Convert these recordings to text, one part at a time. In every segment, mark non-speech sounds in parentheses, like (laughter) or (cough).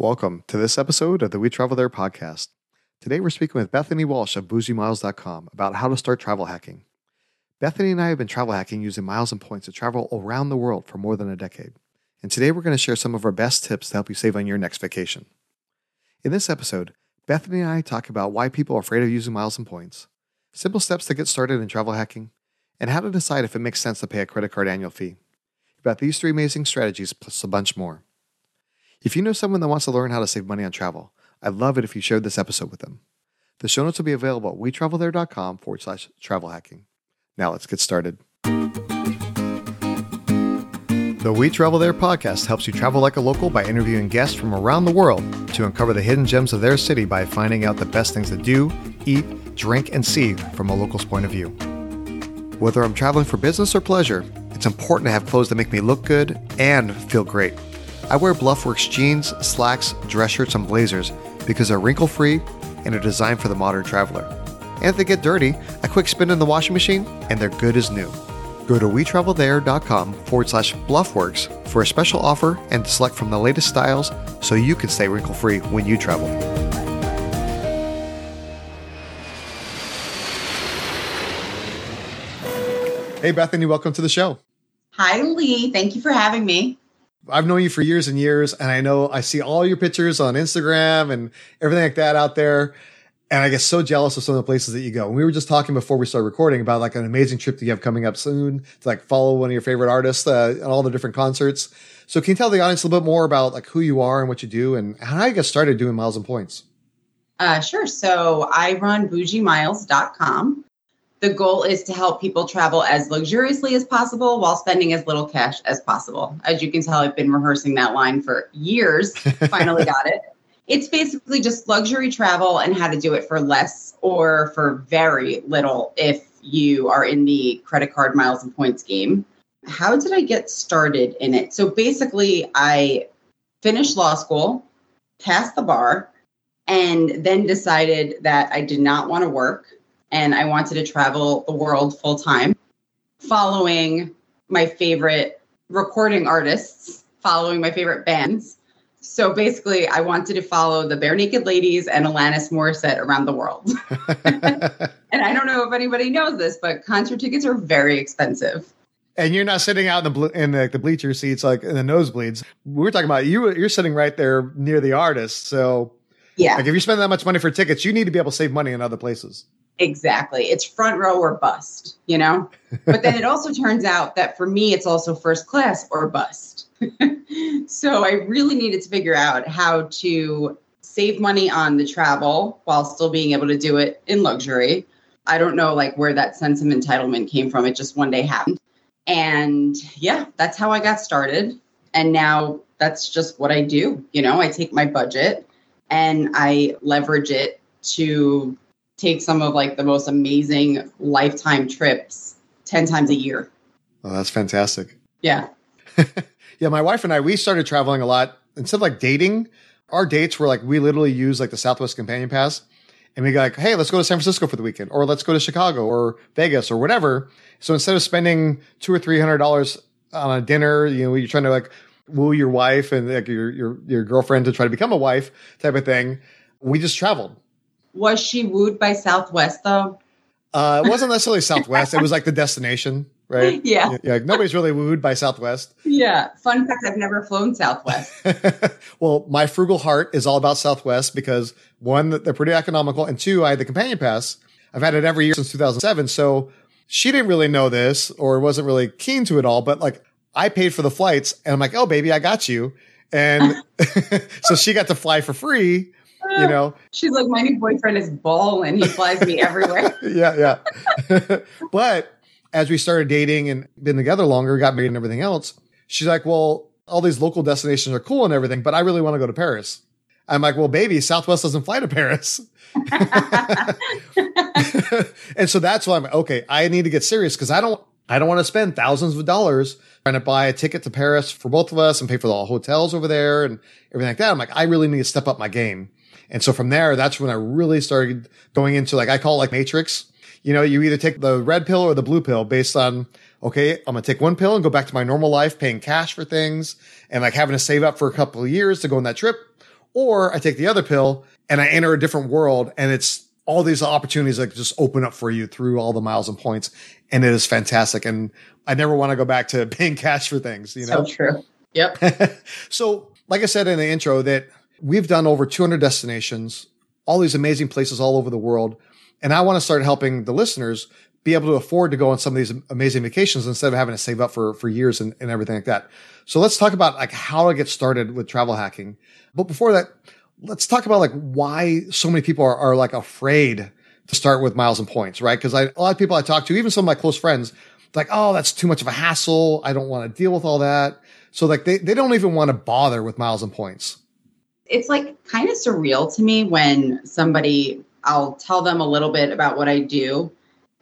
Welcome to this episode of the We Travel There podcast. Today we're speaking with Bethany Walsh of bougiemiles.com about how to start travel hacking. Bethany and I have been travel hacking using miles and points to travel around the world for more than a decade. And today we're going to share some of our best tips to help you save on your next vacation. In this episode, Bethany and I talk about why people are afraid of using miles and points, simple steps to get started in travel hacking, and how to decide if it makes sense to pay a credit card annual fee. About these three amazing strategies plus a bunch more. If you know someone that wants to learn how to save money on travel, I'd love it if you shared this episode with them. The show notes will be available at wetravelthere.com forward slash travel hacking. Now let's get started. The We Travel There podcast helps you travel like a local by interviewing guests from around the world to uncover the hidden gems of their city by finding out the best things to do, eat, drink, and see from a local's point of view. Whether I'm traveling for business or pleasure, it's important to have clothes that make me look good and feel great. I wear Bluffworks jeans, slacks, dress shirts, and blazers because they're wrinkle free and are designed for the modern traveler. And if they get dirty, a quick spin in the washing machine and they're good as new. Go to wetravelthere.com forward slash bluffworks for a special offer and to select from the latest styles so you can stay wrinkle free when you travel. Hey, Bethany, welcome to the show. Hi, Lee. Thank you for having me. I've known you for years and years, and I know I see all your pictures on Instagram and everything like that out there. And I get so jealous of some of the places that you go. And we were just talking before we started recording about like an amazing trip that you have coming up soon to like follow one of your favorite artists uh, at all the different concerts. So can you tell the audience a little bit more about like who you are and what you do and how you got started doing miles and points? Uh, sure. So I run bougiemiles.com. The goal is to help people travel as luxuriously as possible while spending as little cash as possible. As you can tell, I've been rehearsing that line for years. (laughs) Finally got it. It's basically just luxury travel and how to do it for less or for very little if you are in the credit card miles and points game. How did I get started in it? So basically, I finished law school, passed the bar, and then decided that I did not want to work and I wanted to travel the world full time, following my favorite recording artists, following my favorite bands. So basically, I wanted to follow the Barenaked Ladies and Alanis Morissette around the world. (laughs) and I don't know if anybody knows this, but concert tickets are very expensive. And you're not sitting out in the in the, the bleacher seats like in the nosebleeds. We're talking about you. You're sitting right there near the artist. So yeah, like if you spend that much money for tickets, you need to be able to save money in other places. Exactly. It's front row or bust, you know? But then it (laughs) also turns out that for me, it's also first class or bust. (laughs) so I really needed to figure out how to save money on the travel while still being able to do it in luxury. I don't know like where that sense of entitlement came from. It just one day happened. And yeah, that's how I got started. And now that's just what I do. You know, I take my budget and I leverage it to take some of like the most amazing lifetime trips 10 times a year. Oh, that's fantastic. Yeah. (laughs) yeah, my wife and I we started traveling a lot. Instead of like dating, our dates were like we literally use like the Southwest Companion Pass and we go like, hey, let's go to San Francisco for the weekend, or let's go to Chicago or Vegas or whatever. So instead of spending two or three hundred dollars on a dinner, you know, you're trying to like woo your wife and like your your your girlfriend to try to become a wife type of thing, we just traveled. Was she wooed by Southwest though? Uh, it wasn't necessarily Southwest. it was like the destination, right? (laughs) Yeah. yeah. Like nobody's really wooed by Southwest. Yeah. Fun fact: I've never flown Southwest. (laughs) well, my frugal heart is all about Southwest because one, they're pretty economical, and two, I had the companion pass. I've had it every year since 2007. So she didn't really know this or wasn't really keen to it all, but like I paid for the flights, and I'm like, oh baby, I got you. And (laughs) so she got to fly for free you know? She's like my new boyfriend is ball and he flies me everywhere. (laughs) Yeah yeah. (laughs) But as we started dating and been together longer got married and everything else she's like well all these local destinations are cool and everything but i really want to go to paris. I'm like well baby southwest doesn't fly to paris. (laughs) And so that's why i'm like, okay i need to get serious because i don't i don't want to spend thousands of dollars trying to buy a ticket to paris for both of us and pay for the hotels over there and everything like that. I'm like i really need to step up my game and so from there, that's when I really started going into like, I call it like matrix. You know, you either take the red pill or the blue pill based on, okay, I'm going to take one pill and go back to my normal life, paying cash for things and like having to save up for a couple of years to go on that trip. Or I take the other pill and I enter a different world and it's all these opportunities that just open up for you through all the miles and points. And it is fantastic. And I never want to go back to (laughs) paying cash for things, you know? So true. Yep. (laughs) so, like I said in the intro, that we've done over 200 destinations, all these amazing places all over the world. And I want to start helping the listeners be able to afford to go on some of these amazing vacations instead of having to save up for, for years and, and everything like that. So let's talk about like how to get started with travel hacking. But before that, let's talk about like why so many people are, are like afraid to start with miles and points, right? Cause I, a lot of people I talk to, even some of my close friends, like, oh, that's too much of a hassle. I don't want to deal with all that. So like they, they don't even want to bother with miles and points. It's like kind of surreal to me when somebody, I'll tell them a little bit about what I do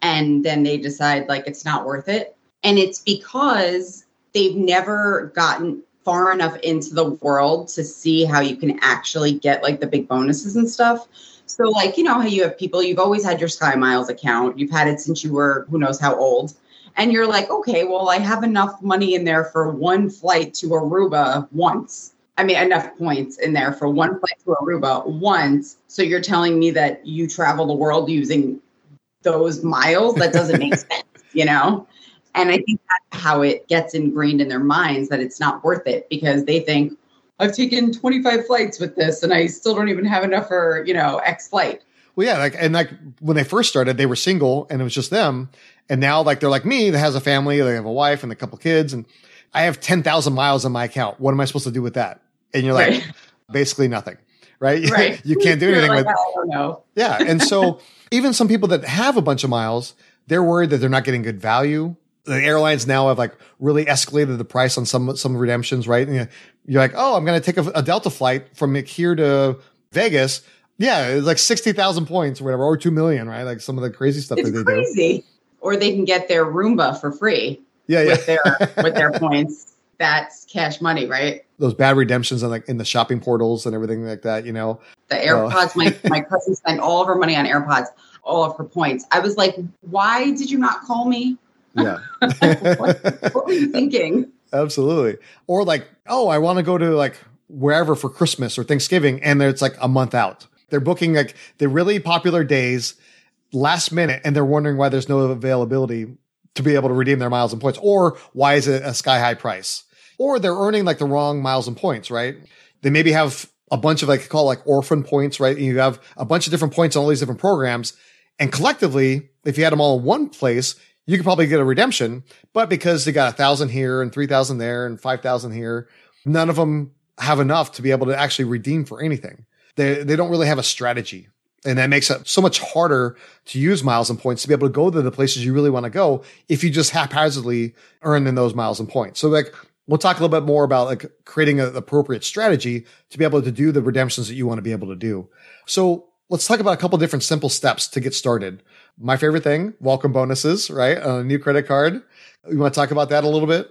and then they decide like it's not worth it. And it's because they've never gotten far enough into the world to see how you can actually get like the big bonuses and stuff. So, like, you know, how you have people, you've always had your Sky Miles account, you've had it since you were who knows how old. And you're like, okay, well, I have enough money in there for one flight to Aruba once. I mean, enough points in there for one flight to Aruba once. So you're telling me that you travel the world using those miles? That doesn't make (laughs) sense, you know? And I think that's how it gets ingrained in their minds that it's not worth it because they think, I've taken 25 flights with this and I still don't even have enough for, you know, X flight. Well, yeah, like and like when they first started, they were single and it was just them. And now like they're like me that has a family, they have a wife and a couple kids, and I have 10,000 miles in my account. What am I supposed to do with that? And you're like, right. basically nothing, right? (laughs) right. you can't do anything like, with I don't know. Yeah. And so (laughs) even some people that have a bunch of miles, they're worried that they're not getting good value the airlines now have like really escalated the price on some some redemptions, right? And you're like, oh, I'm going to take a, a, Delta flight from here to Vegas. Yeah, it's like sixty thousand points or whatever, or two million, right? Like some of the crazy stuff it's that they crazy. do. Or they can get their Roomba for free. Yeah, yeah. With their with their (laughs) points, that's cash money, right? Those bad redemptions and like in the shopping portals and everything like that, you know. The AirPods. my (laughs) my cousin spent all of her money on AirPods, all of her points. I was like, why did you not call me? Yeah. (laughs) what, what were you thinking? Absolutely. Or like, oh, I want to go to like wherever for Christmas or Thanksgiving, and it's like a month out. They're booking like the really popular days last minute, and they're wondering why there's no availability to be able to redeem their miles and points, or why is it a sky high price? Or they're earning like the wrong miles and points, right? They maybe have a bunch of like call like orphan points, right? And you have a bunch of different points on all these different programs. And collectively, if you had them all in one place, you could probably get a redemption, but because they got a thousand here and 3,000 there and 5,000 here, none of them have enough to be able to actually redeem for anything. They, they don't really have a strategy. And that makes it so much harder to use miles and points to be able to go to the places you really want to go if you just haphazardly earn in those miles and points. So like, we'll talk a little bit more about like creating an appropriate strategy to be able to do the redemptions that you want to be able to do. So let's talk about a couple different simple steps to get started my favorite thing, welcome bonuses, right? A new credit card. You want to talk about that a little bit?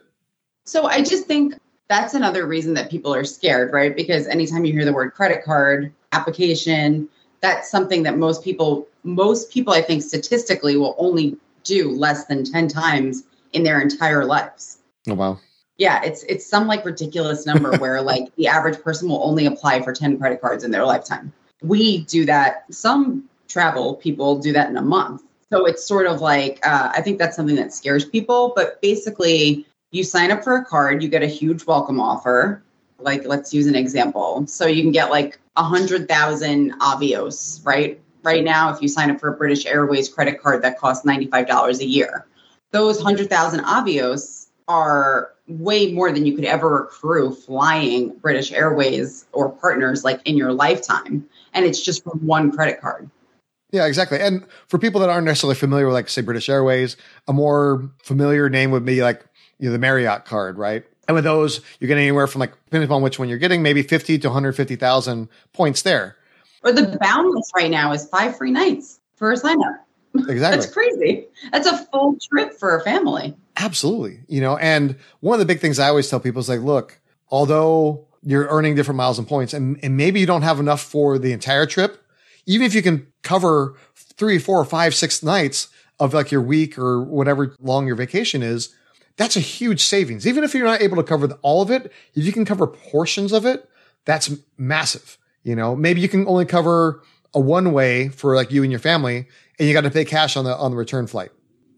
So I just think that's another reason that people are scared, right? Because anytime you hear the word credit card application, that's something that most people, most people, I think statistically will only do less than 10 times in their entire lives. Oh, wow. Yeah, it's it's some like ridiculous number (laughs) where like the average person will only apply for 10 credit cards in their lifetime. We do that. Some travel, people do that in a month. So it's sort of like, uh, I think that's something that scares people. But basically, you sign up for a card, you get a huge welcome offer. Like, let's use an example. So you can get like a 100,000 Avios, right? Right now, if you sign up for a British Airways credit card that costs $95 a year, those 100,000 Avios are way more than you could ever accrue flying British Airways or partners like in your lifetime. And it's just from one credit card. Yeah, exactly. And for people that aren't necessarily familiar with, like, say, British Airways, a more familiar name would be like you know, the Marriott card, right? And with those, you're getting anywhere from like, depending upon which one you're getting, maybe 50 to 150,000 points there. Or the boundless right now is five free nights for a sign up. Exactly. That's crazy. That's a full trip for a family. Absolutely. You know, and one of the big things I always tell people is like, look, although you're earning different miles and points and, and maybe you don't have enough for the entire trip, even if you can cover three, four, five, six nights of like your week or whatever long your vacation is, that's a huge savings. Even if you're not able to cover all of it, if you can cover portions of it, that's massive. You know, maybe you can only cover a one way for like you and your family and you got to pay cash on the on the return flight.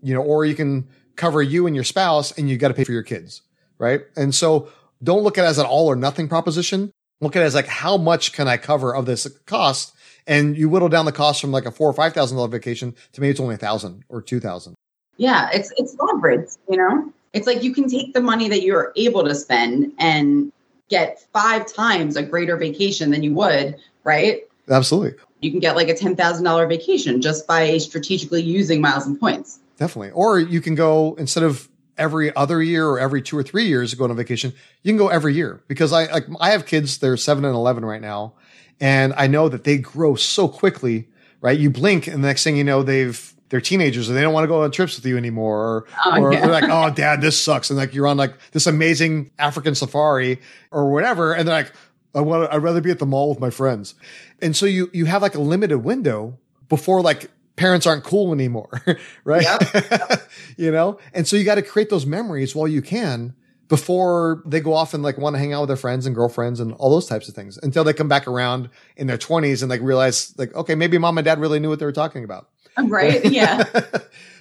You know, or you can cover you and your spouse and you got to pay for your kids, right? And so don't look at it as an all or nothing proposition. Look at it as like how much can I cover of this cost? And you whittle down the cost from like a four or five thousand dollar vacation to maybe it's only a thousand or two thousand. Yeah, it's it's leverage, you know? It's like you can take the money that you're able to spend and get five times a greater vacation than you would, right? Absolutely. You can get like a $10,000 vacation just by strategically using miles and points. Definitely. Or you can go instead of every other year or every two or three years to go on a vacation, you can go every year because I like I have kids, they're seven and 11 right now. And I know that they grow so quickly, right? You blink and the next thing you know, they've they're teenagers and they don't want to go on trips with you anymore. Or, oh, or yeah. they're like, oh, dad, this sucks. And like you're on like this amazing African safari or whatever. And they're like, I want I'd rather be at the mall with my friends. And so you, you have like a limited window before like parents aren't cool anymore. (laughs) right. Yep. (laughs) you know? And so you got to create those memories while you can before they go off and like want to hang out with their friends and girlfriends and all those types of things until they come back around in their twenties and like realize like, okay, maybe mom and dad really knew what they were talking about. Right. (laughs) Yeah.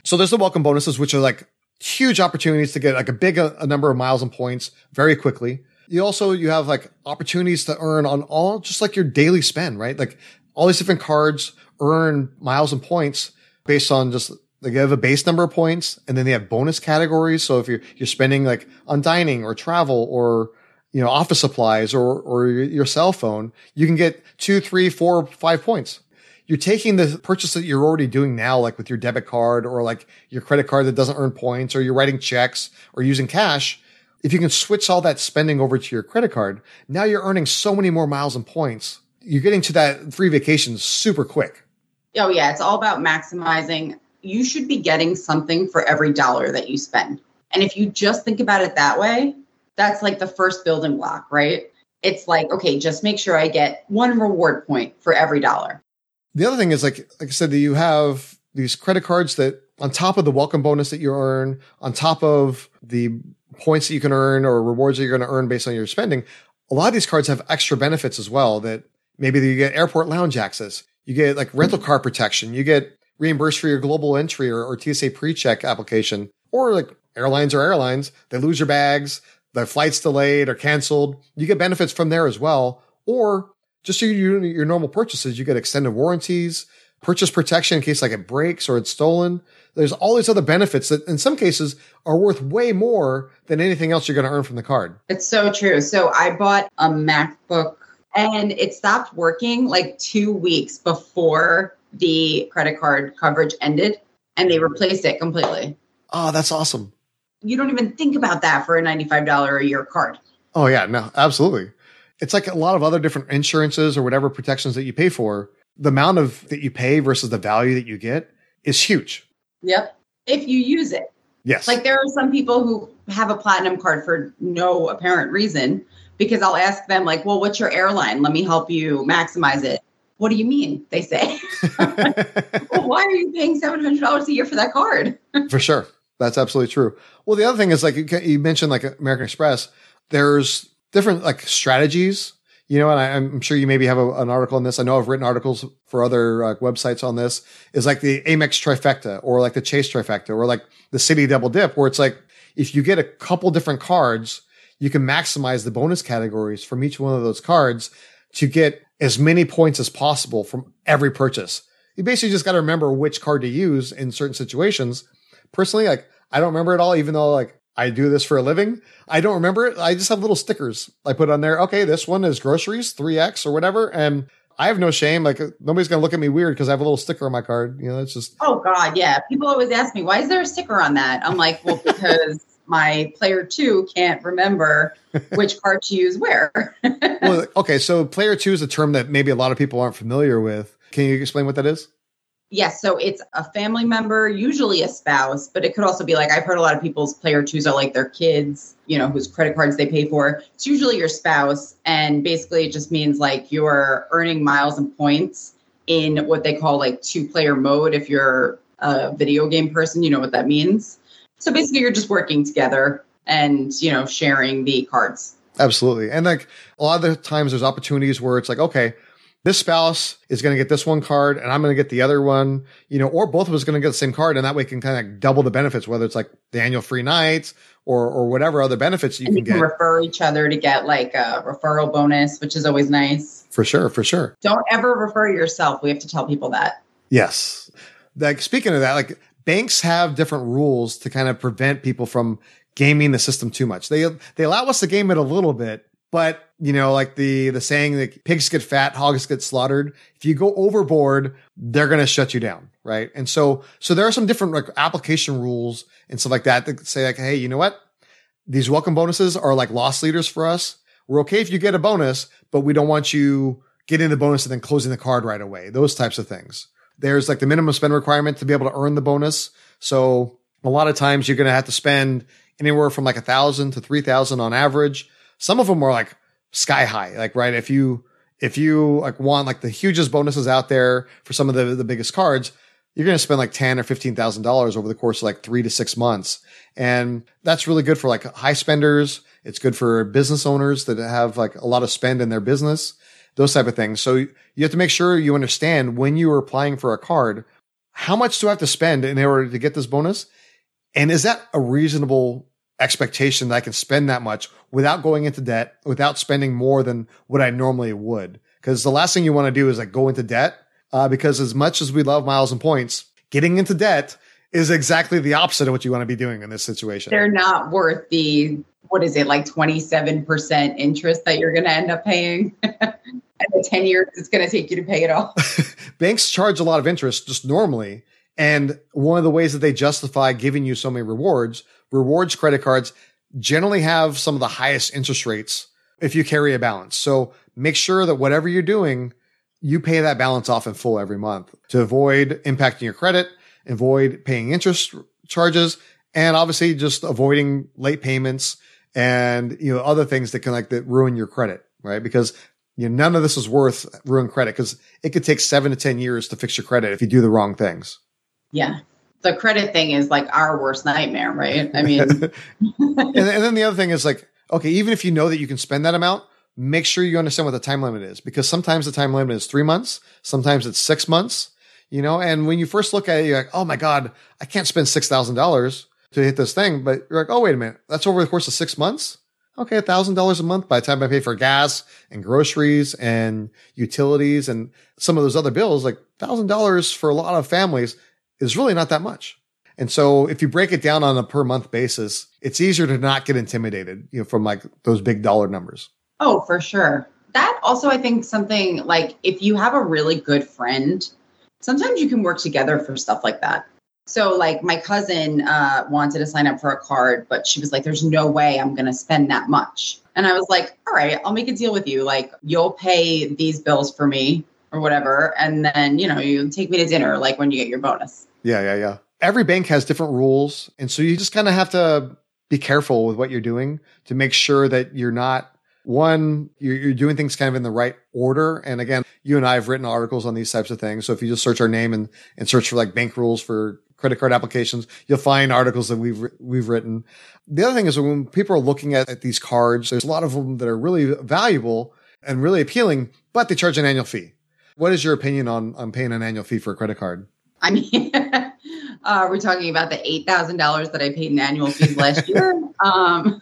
so there's the welcome bonuses, which are like huge opportunities to get like a big a, uh, a number of miles and points very quickly. You also, you have like opportunities to earn on all just like your daily spend, right? Like all these different cards earn miles and points based on just like you have a base number of points and then they have bonus categories. So if you're, you're spending like on dining or travel or, you know, office supplies or, or your cell phone, you can get two, three, four, five points you're taking the purchase that you're already doing now, like with your debit card or like your credit card that doesn't earn points or you're writing checks or using cash. If you can switch all that spending over to your credit card, now you're earning so many more miles and points. You're getting to that free vacation super quick. Oh yeah. It's all about maximizing. You should be getting something for every dollar that you spend. And if you just think about it that way, that's like the first building block, right? It's like, okay, just make sure I get one reward point for every dollar. The other thing is like like I said, that you have these credit cards that on top of the welcome bonus that you earn, on top of the points that you can earn or rewards that you're going to earn based on your spending, a lot of these cards have extra benefits as well that maybe you get airport lounge access, you get like rental car protection, you get reimbursed for your global entry or, or TSA pre-check application, or like airlines or airlines, they lose your bags, the flight's delayed or canceled. You get benefits from there as well. Or just your, your normal purchases, you get extended warranties, purchase protection in case like it breaks or it's stolen. There's all these other benefits that in some cases are worth way more than anything else you're going to earn from the card. It's so true. So I bought a MacBook and it stopped working like two weeks before the credit card coverage ended and they replaced it completely. Oh, that's awesome. You don't even think about that for a $95 a year card. Oh, yeah, no, absolutely it's like a lot of other different insurances or whatever protections that you pay for. The amount of that you pay versus the value that you get is huge. Yep. If you use it. Yes. Like there are some people who have a platinum card for no apparent reason because I'll ask them like, "Well, what's your airline? Let me help you maximize it." What do you mean? They say. (laughs) well, why are you paying seven hundred dollars a year for that card? (laughs) for sure, that's absolutely true. Well, the other thing is like you mentioned, like American Express. There's different like strategies you know, and I, am sure you maybe have a, an article on this. I know I've written articles for other uh, websites on this. Is like the Amex trifecta, or like the Chase trifecta, or like the Citi double dip, where it's like if you get a couple different cards, you can maximize the bonus categories from each one of those cards to get as many points as possible from every purchase. You basically just got to remember which card to use in certain situations. Personally, like I don't remember it all, even though like I do this for a living. I don't remember it. I just have little stickers I put on there. Okay, this one is groceries, 3X or whatever. And I have no shame. Like nobody's going to look at me weird because I have a little sticker on my card. You know, it's just. Oh, God. Yeah. People always ask me, why is there a sticker on that? I'm like, well, (laughs) because my player two can't remember which card to use where. (laughs) well, okay. So player two is a term that maybe a lot of people aren't familiar with. Can you explain what that is? Yes, so it's a family member, usually a spouse, but it could also be like I've heard a lot of people's player twos are like their kids, you know, whose credit cards they pay for. It's usually your spouse, and basically it just means like you're earning miles and points in what they call like two player mode. If you're a video game person, you know what that means. So basically, you're just working together and you know sharing the cards. Absolutely, and like a lot of the times, there's opportunities where it's like, okay, this spouse is going to get this one card and I'm going to get the other one, you know, or both of us going to get the same card. And that way can kind of double the benefits, whether it's like the annual free nights or, or whatever other benefits you and can you can get. refer each other to get like a referral bonus, which is always nice. For sure. For sure. Don't ever refer yourself. We have to tell people that. Yes. Like speaking of that, like banks have different rules to kind of prevent people from gaming the system too much. They, they allow us to game it a little bit, but you know, like the, the saying that pigs get fat, hogs get slaughtered. If you go overboard, they're going to shut you down. Right. And so, so there are some different like application rules and stuff like that that say like, Hey, you know what? These welcome bonuses are like loss leaders for us. We're okay if you get a bonus, but we don't want you getting the bonus and then closing the card right away. Those types of things. There's like the minimum spend requirement to be able to earn the bonus. So a lot of times you're going to have to spend anywhere from like a thousand to three thousand on average. Some of them are like sky high. Like, right. If you, if you like want like the hugest bonuses out there for some of the, the biggest cards, you're going to spend like 10 or $15,000 over the course of like three to six months. And that's really good for like high spenders. It's good for business owners that have like a lot of spend in their business, those type of things. So you have to make sure you understand when you are applying for a card, how much do I have to spend in order to get this bonus? And is that a reasonable expectation that I can spend that much without going into debt, without spending more than what I normally would? Because the last thing you want to do is like go into debt. Uh, because as much as we love miles and points, getting into debt is exactly the opposite of what you want to be doing in this situation. They're not worth the, what is it, like 27% interest that you're going to end up paying. (laughs) and the 10 years it's going to take you to pay it off. (laughs) Banks charge a lot of interest just normally. And one of the ways that they justify giving you so many rewards, rewards credit cards generally have some of the highest interest rates if you carry a balance. So make sure that whatever you're doing, you pay that balance off in full every month to avoid impacting your credit, avoid paying interest charges, and obviously just avoiding late payments and, you know, other things that can like that ruin your credit, right? Because you know, none of this is worth ruin credit because it could take seven to 10 years to fix your credit if you do the wrong things. Yeah. The credit thing is like our worst nightmare, right? I mean, (laughs) and, and then the other thing is like, okay, even if you know that you can spend that amount, make sure you understand what the time limit is because sometimes the time limit is three months, sometimes it's six months, you know, and when you first look at it, you're like, oh my God, I can't spend $6,000 to hit this thing. But you're like, oh, wait a minute. That's over the course of six months. Okay. a thousand dollars a month by the time I pay for gas and groceries and utilities and some of those other bills, like thousand dollars for a lot of families is really not that much. And so if you break it down on a per month basis, it's easier to not get intimidated, you know, from like those big dollar numbers. Oh, for sure. That also, I think something like if you have a really good friend, sometimes you can work together for stuff like that. So, like my cousin uh, wanted to sign up for a card, but she was like, "There's no way I'm going to spend that much." And I was like, "All right, I'll make a deal with you. Like, you'll pay these bills for me or whatever, and then you know you take me to dinner, like when you get your bonus." Yeah, yeah, yeah. Every bank has different rules, and so you just kind of have to be careful with what you're doing to make sure that you're not one, you're, you're, doing things kind of in the right order. And again, you and I have written articles on these types of things. So if you just search our name and, and search for like bank rules for credit card applications, you'll find articles that we've, we've written. The other thing is when people are looking at, at these cards, there's a lot of them that are really valuable and really appealing, but they charge an annual fee. What is your opinion on, on paying an annual fee for a credit card? I mean, (laughs) uh, we're talking about the $8,000 that I paid in annual fees last year. (laughs) Um,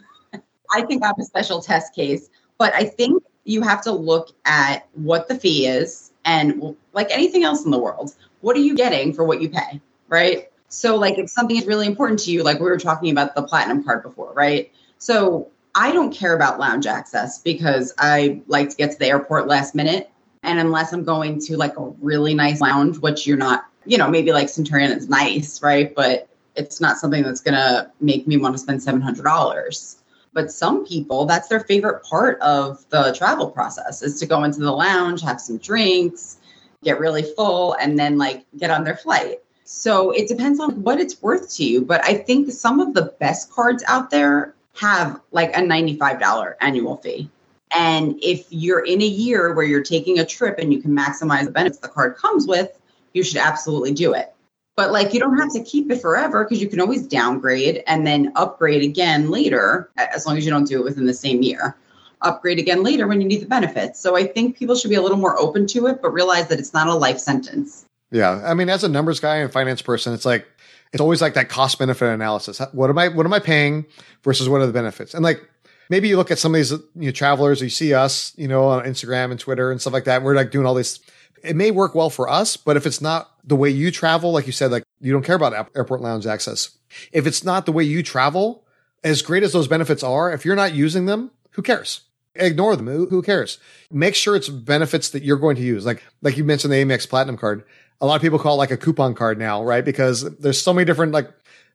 I think I'm a special test case, but I think you have to look at what the fee is and like anything else in the world, what are you getting for what you pay, right? So like if something is really important to you, like we were talking about the platinum card before, right? So I don't care about lounge access because I like to get to the airport last minute. And unless I'm going to like a really nice lounge, which you're not, you know, maybe like Centurion is nice, right? But it's not something that's going to make me want to spend $700. But some people, that's their favorite part of the travel process is to go into the lounge, have some drinks, get really full, and then like get on their flight. So it depends on what it's worth to you. But I think some of the best cards out there have like a $95 annual fee. And if you're in a year where you're taking a trip and you can maximize the benefits the card comes with, you should absolutely do it. But like you don't have to keep it forever because you can always downgrade and then upgrade again later as long as you don't do it within the same year. upgrade again later when you need the benefits. So I think people should be a little more open to it, but realize that it's not a life sentence. Yeah. I mean, as a numbers guy and finance person, it's like, it's always like that cost benefit analysis. What am I, what am I paying versus what are the benefits? And like, maybe you look at some of these you know, travelers, you see us, you know, on Instagram and Twitter and stuff like that. We're like doing all this. It may work well for us, but if it's not the way you travel, like you said, like you don't care about airport lounge access. If it's not the way you travel, as great as those benefits are, if you're not using them, who cares? Ignore them. Who cares? Make sure it's benefits that you're going to use. Like, like you mentioned the Amex Platinum card. A lot of people call it like a coupon card now, right? Because there's so many different like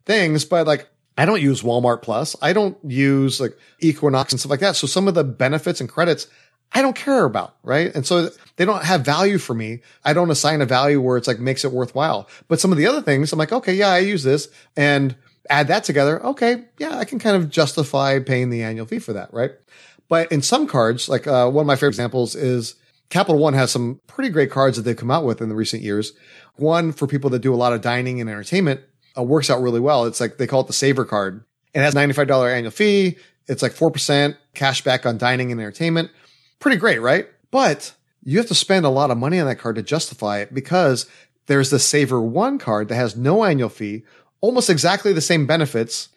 things, but like I don't use Walmart Plus. I don't use like Equinox and stuff like that. So some of the benefits and credits I don't care about, right? And so they don't have value for me. I don't assign a value where it's like makes it worthwhile. But some of the other things, I'm like, okay, yeah, I use this and add that together. Okay, yeah, I can kind of justify paying the annual fee for that, right? But in some cards, like uh, one of my favorite examples is Capital One has some pretty great cards that they've come out with in the recent years. One for people that do a lot of dining and entertainment uh, works out really well. It's like they call it the Savor card. It has $95 annual fee. It's like 4% cash back on dining and entertainment. Pretty great, right? But you have to spend a lot of money on that card to justify it because there's the Savor One card that has no annual fee, almost exactly the same benefits,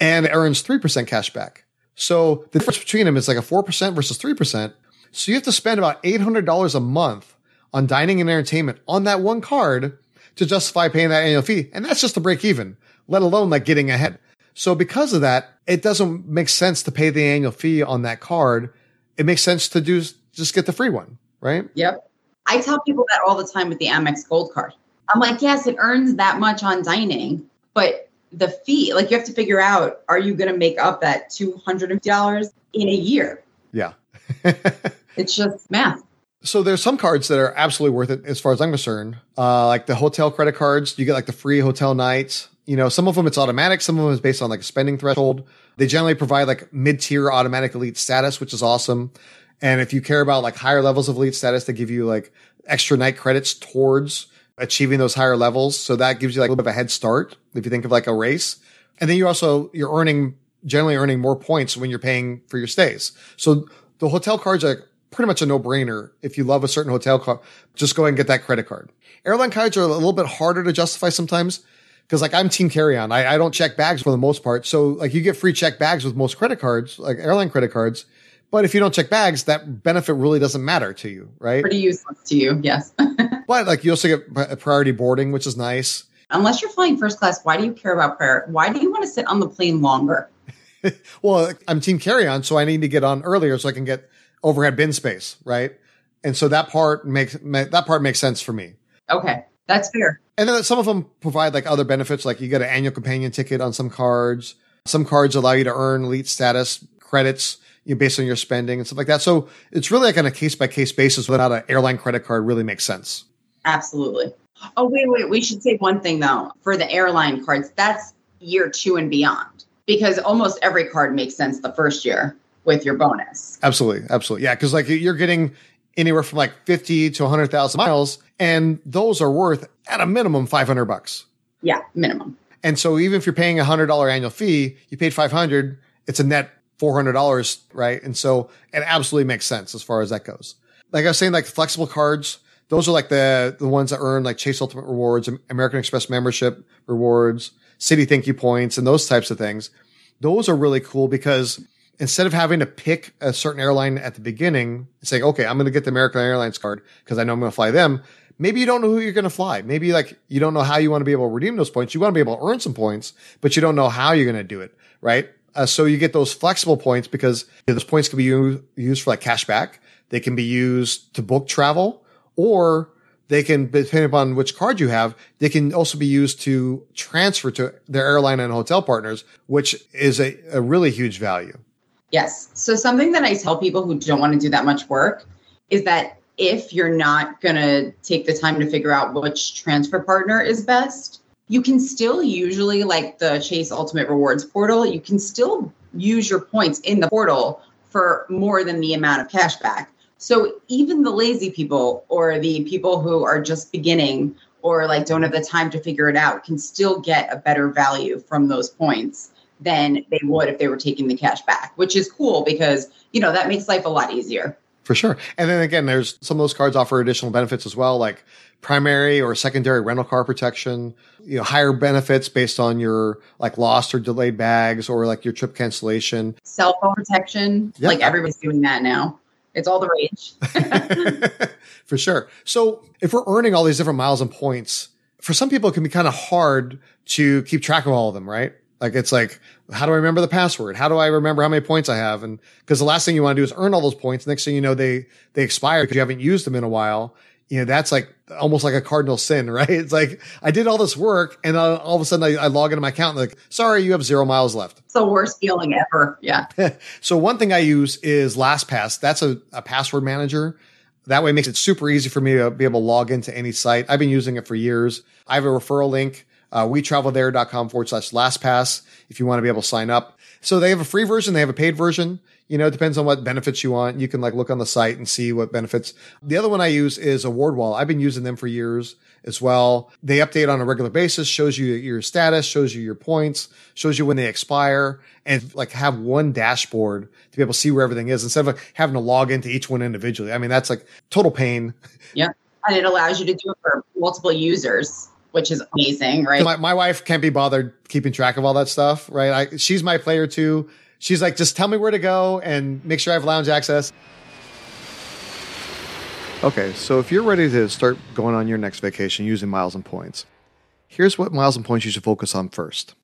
and earns 3% cash back. So the difference between them is like a 4% versus 3%. So you have to spend about $800 a month on dining and entertainment on that one card to justify paying that annual fee. And that's just to break even, let alone like getting ahead. So because of that, it doesn't make sense to pay the annual fee on that card. It makes sense to do just get the free one, right? Yep. I tell people that all the time with the Amex Gold card. I'm like, yes, it earns that much on dining, but the fee, like you have to figure out, are you going to make up that $250 in a year? Yeah. (laughs) it's just math. So there's some cards that are absolutely worth it as far as I'm concerned. Uh, like the hotel credit cards, you get like the free hotel nights. You know, some of them it's automatic, some of them is based on like a spending threshold. They generally provide like mid-tier automatic elite status, which is awesome. And if you care about like higher levels of elite status, they give you like extra night credits towards achieving those higher levels. So that gives you like a little bit of a head start if you think of like a race. And then you also, you're earning, generally earning more points when you're paying for your stays. So the hotel cards are pretty much a no brainer. If you love a certain hotel card, just go and get that credit card. Airline cards are a little bit harder to justify sometimes because like I'm team carry on. I, I don't check bags for the most part. So like you get free check bags with most credit cards, like airline credit cards. But if you don't check bags, that benefit really doesn't matter to you, right? Pretty useless to you, yes. (laughs) but like you also get priority boarding, which is nice. Unless you're flying first class, why do you care about prayer? Why do you want to sit on the plane longer? (laughs) well, I'm team carry on, so I need to get on earlier so I can get overhead bin space, right? And so that part makes that part makes sense for me. Okay, that's fair. And then some of them provide like other benefits, like you get an annual companion ticket on some cards. Some cards allow you to earn elite status credits you know, based on your spending and stuff like that. So it's really like on a case by case basis without an airline credit card really makes sense. Absolutely. Oh, wait, wait. We should say one thing though for the airline cards. That's year two and beyond because almost every card makes sense the first year with your bonus. Absolutely. Absolutely. Yeah. Cause like you're getting anywhere from like 50 to 100,000 miles and those are worth at a minimum 500 bucks. Yeah. Minimum. And so even if you're paying a hundred dollar annual fee, you paid 500, it's a net $400, right? And so it absolutely makes sense as far as that goes. Like I was saying, like flexible cards, those are like the, the ones that earn like Chase Ultimate rewards, American Express membership rewards, Citi Thank You points and those types of things. Those are really cool because instead of having to pick a certain airline at the beginning and saying, okay, I'm going to get the American Airlines card because I know I'm going to fly them. Maybe you don't know who you're going to fly. Maybe like you don't know how you want to be able to redeem those points. You want to be able to earn some points, but you don't know how you're going to do it. Right. Uh, so you get those flexible points because those points can be used for like cash back. They can be used to book travel or they can, depending upon which card you have, they can also be used to transfer to their airline and hotel partners, which is a, a really huge value. Yes. So something that I tell people who don't want to do that much work is that if you're not going to take the time to figure out which transfer partner is best, you can still usually like the Chase Ultimate Rewards portal, you can still use your points in the portal for more than the amount of cash back. So even the lazy people or the people who are just beginning or like don't have the time to figure it out can still get a better value from those points than they would if they were taking the cash back, which is cool because, you know, that makes life a lot easier. For sure. And then again, there's some of those cards offer additional benefits as well, like primary or secondary rental car protection, you know, higher benefits based on your like lost or delayed bags or like your trip cancellation. Cell phone protection. Yeah. Like everybody's doing that now. It's all the rage. (laughs) (laughs) For sure. So if we're earning all these different miles and points, for some people it can be kind of hard to keep track of all of them, right? Like it's like, how do I remember the password? How do I remember how many points I have? And because the last thing you want to do is earn all those points. Next thing you know, they, they expire because you haven't used them in a while. You know, that's like almost like a cardinal sin, (laughs) right? It's like I did all this work and uh, all of a sudden I, I log into my account and like, sorry, you have zero miles left. It's the worst feeling ever. Yeah. (laughs) so one thing I use is LastPass. That's a, a password manager. That way it makes it super easy for me to be able to log into any site. I've been using it for years. I have a referral link uh, wetravelthere.com forward slash LastPass if you want to be able to sign up. So they have a free version. They have a paid version. You know, it depends on what benefits you want. You can like look on the site and see what benefits. The other one I use is AwardWallet. I've been using them for years as well. They update on a regular basis, shows you your status, shows you your points, shows you when they expire and like have one dashboard to be able to see where everything is instead of like having to log into each one individually. I mean, that's like total pain. Yeah. And it allows you to do it for multiple users which is amazing, right? My, my wife can't be bothered keeping track of all that stuff, right? I, she's my player two. She's like, just tell me where to go and make sure I have lounge access. Okay, so if you're ready to start going on your next vacation using miles and points, here's what miles and points you should focus on first.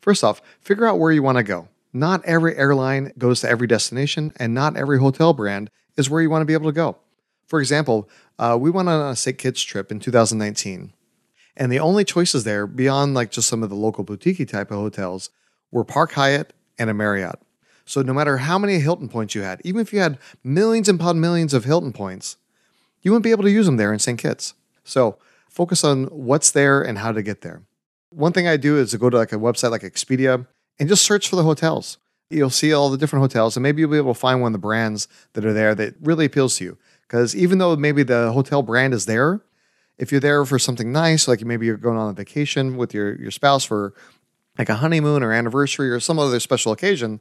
First off, figure out where you want to go. Not every airline goes to every destination, and not every hotel brand is where you want to be able to go. For example, uh, we went on a St. Kitts trip in 2019. And the only choices there, beyond like just some of the local boutique type of hotels, were Park Hyatt and a Marriott. So no matter how many Hilton points you had, even if you had millions upon millions of Hilton points, you wouldn't be able to use them there in St. Kitts. So focus on what's there and how to get there. One thing I do is to go to like a website like Expedia and just search for the hotels. You'll see all the different hotels and maybe you'll be able to find one of the brands that are there that really appeals to you. Because even though maybe the hotel brand is there, if you're there for something nice, like maybe you're going on a vacation with your, your spouse for like a honeymoon or anniversary or some other special occasion,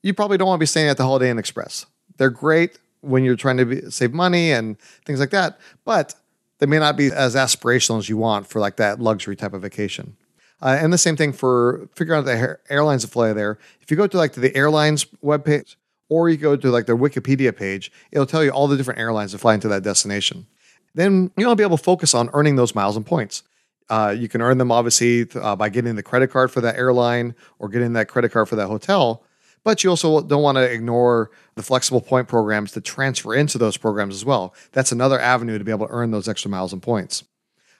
you probably don't want to be staying at the Holiday Inn Express. They're great when you're trying to be, save money and things like that, but they may not be as aspirational as you want for like that luxury type of vacation. Uh, and the same thing for figuring out the airlines that fly there. If you go to like to the airlines webpage or you go to like their Wikipedia page, it'll tell you all the different airlines that fly into that destination then you'll be able to focus on earning those miles and points. Uh, you can earn them obviously uh, by getting the credit card for that airline or getting that credit card for that hotel. But you also don't want to ignore the flexible point programs to transfer into those programs as well. That's another avenue to be able to earn those extra miles and points.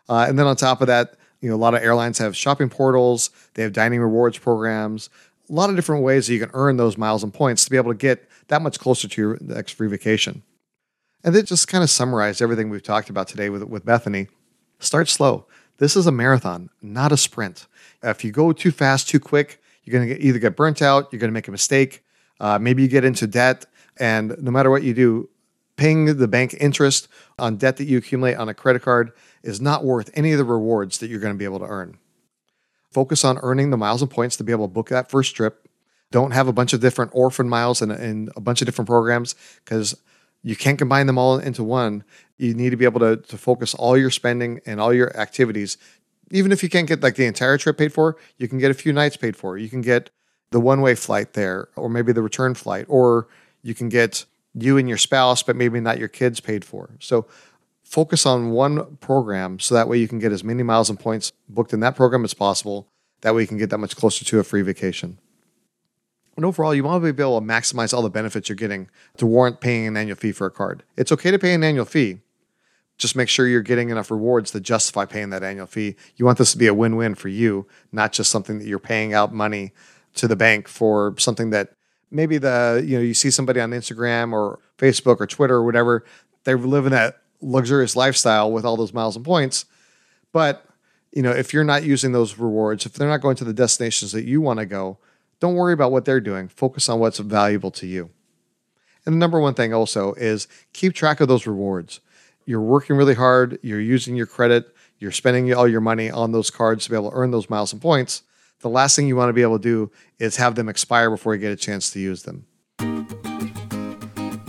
Uh, and then on top of that, you know, a lot of airlines have shopping portals, they have dining rewards programs, a lot of different ways that you can earn those miles and points to be able to get that much closer to your next free vacation. And that just kind of summarized everything we've talked about today with, with Bethany. Start slow. This is a marathon, not a sprint. If you go too fast, too quick, you're going to either get burnt out, you're going to make a mistake, uh, maybe you get into debt. And no matter what you do, paying the bank interest on debt that you accumulate on a credit card is not worth any of the rewards that you're going to be able to earn. Focus on earning the miles and points to be able to book that first trip. Don't have a bunch of different orphan miles and, and a bunch of different programs because you can't combine them all into one. You need to be able to, to focus all your spending and all your activities. Even if you can't get like the entire trip paid for, you can get a few nights paid for. You can get the one way flight there, or maybe the return flight, or you can get you and your spouse, but maybe not your kids paid for. So focus on one program so that way you can get as many miles and points booked in that program as possible. That way you can get that much closer to a free vacation. And overall, you want to be able to maximize all the benefits you're getting to warrant paying an annual fee for a card. It's okay to pay an annual fee. Just make sure you're getting enough rewards to justify paying that annual fee. You want this to be a win win for you, not just something that you're paying out money to the bank for something that maybe the you know you see somebody on Instagram or Facebook or Twitter or whatever they're living that luxurious lifestyle with all those miles and points but you know if you're not using those rewards if they're not going to the destinations that you want to go don't worry about what they're doing. Focus on what's valuable to you. And the number one thing also is keep track of those rewards. You're working really hard, you're using your credit, you're spending all your money on those cards to be able to earn those miles and points. the last thing you want to be able to do is have them expire before you get a chance to use them.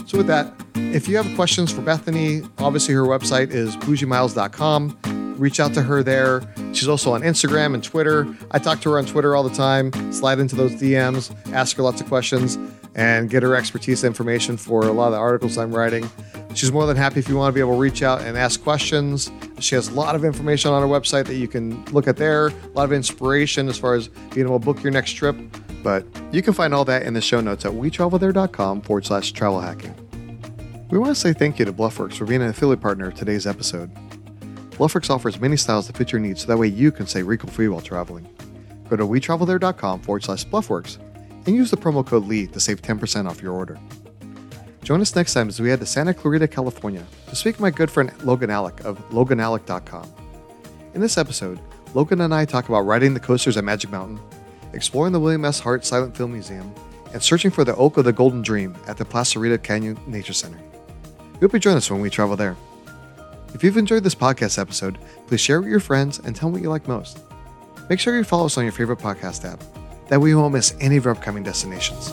So, with that, if you have questions for Bethany, obviously her website is bougiemiles.com. Reach out to her there. She's also on Instagram and Twitter. I talk to her on Twitter all the time. Slide into those DMs, ask her lots of questions, and get her expertise information for a lot of the articles I'm writing. She's more than happy if you want to be able to reach out and ask questions. She has a lot of information on her website that you can look at there, a lot of inspiration as far as being able to book your next trip. But you can find all that in the show notes at wetravelthere.com forward slash travel hacking. We want to say thank you to Bluffworks for being an affiliate partner of today's episode. Bluffworks offers many styles to fit your needs so that way you can stay wrinkle free while traveling. Go to wetravelthere.com forward slash Bluffworks and use the promo code LEE to save 10% off your order. Join us next time as we head to Santa Clarita, California to speak with my good friend Logan Alec of loganalec.com. In this episode, Logan and I talk about riding the coasters at Magic Mountain, exploring the William S. Hart Silent Film Museum, and searching for the Oak of the Golden Dream at the Placerita Canyon Nature Center. We hope you join us when we travel there. If you've enjoyed this podcast episode, please share it with your friends and tell them what you like most. Make sure you follow us on your favorite podcast app. That way you won't miss any of our upcoming destinations.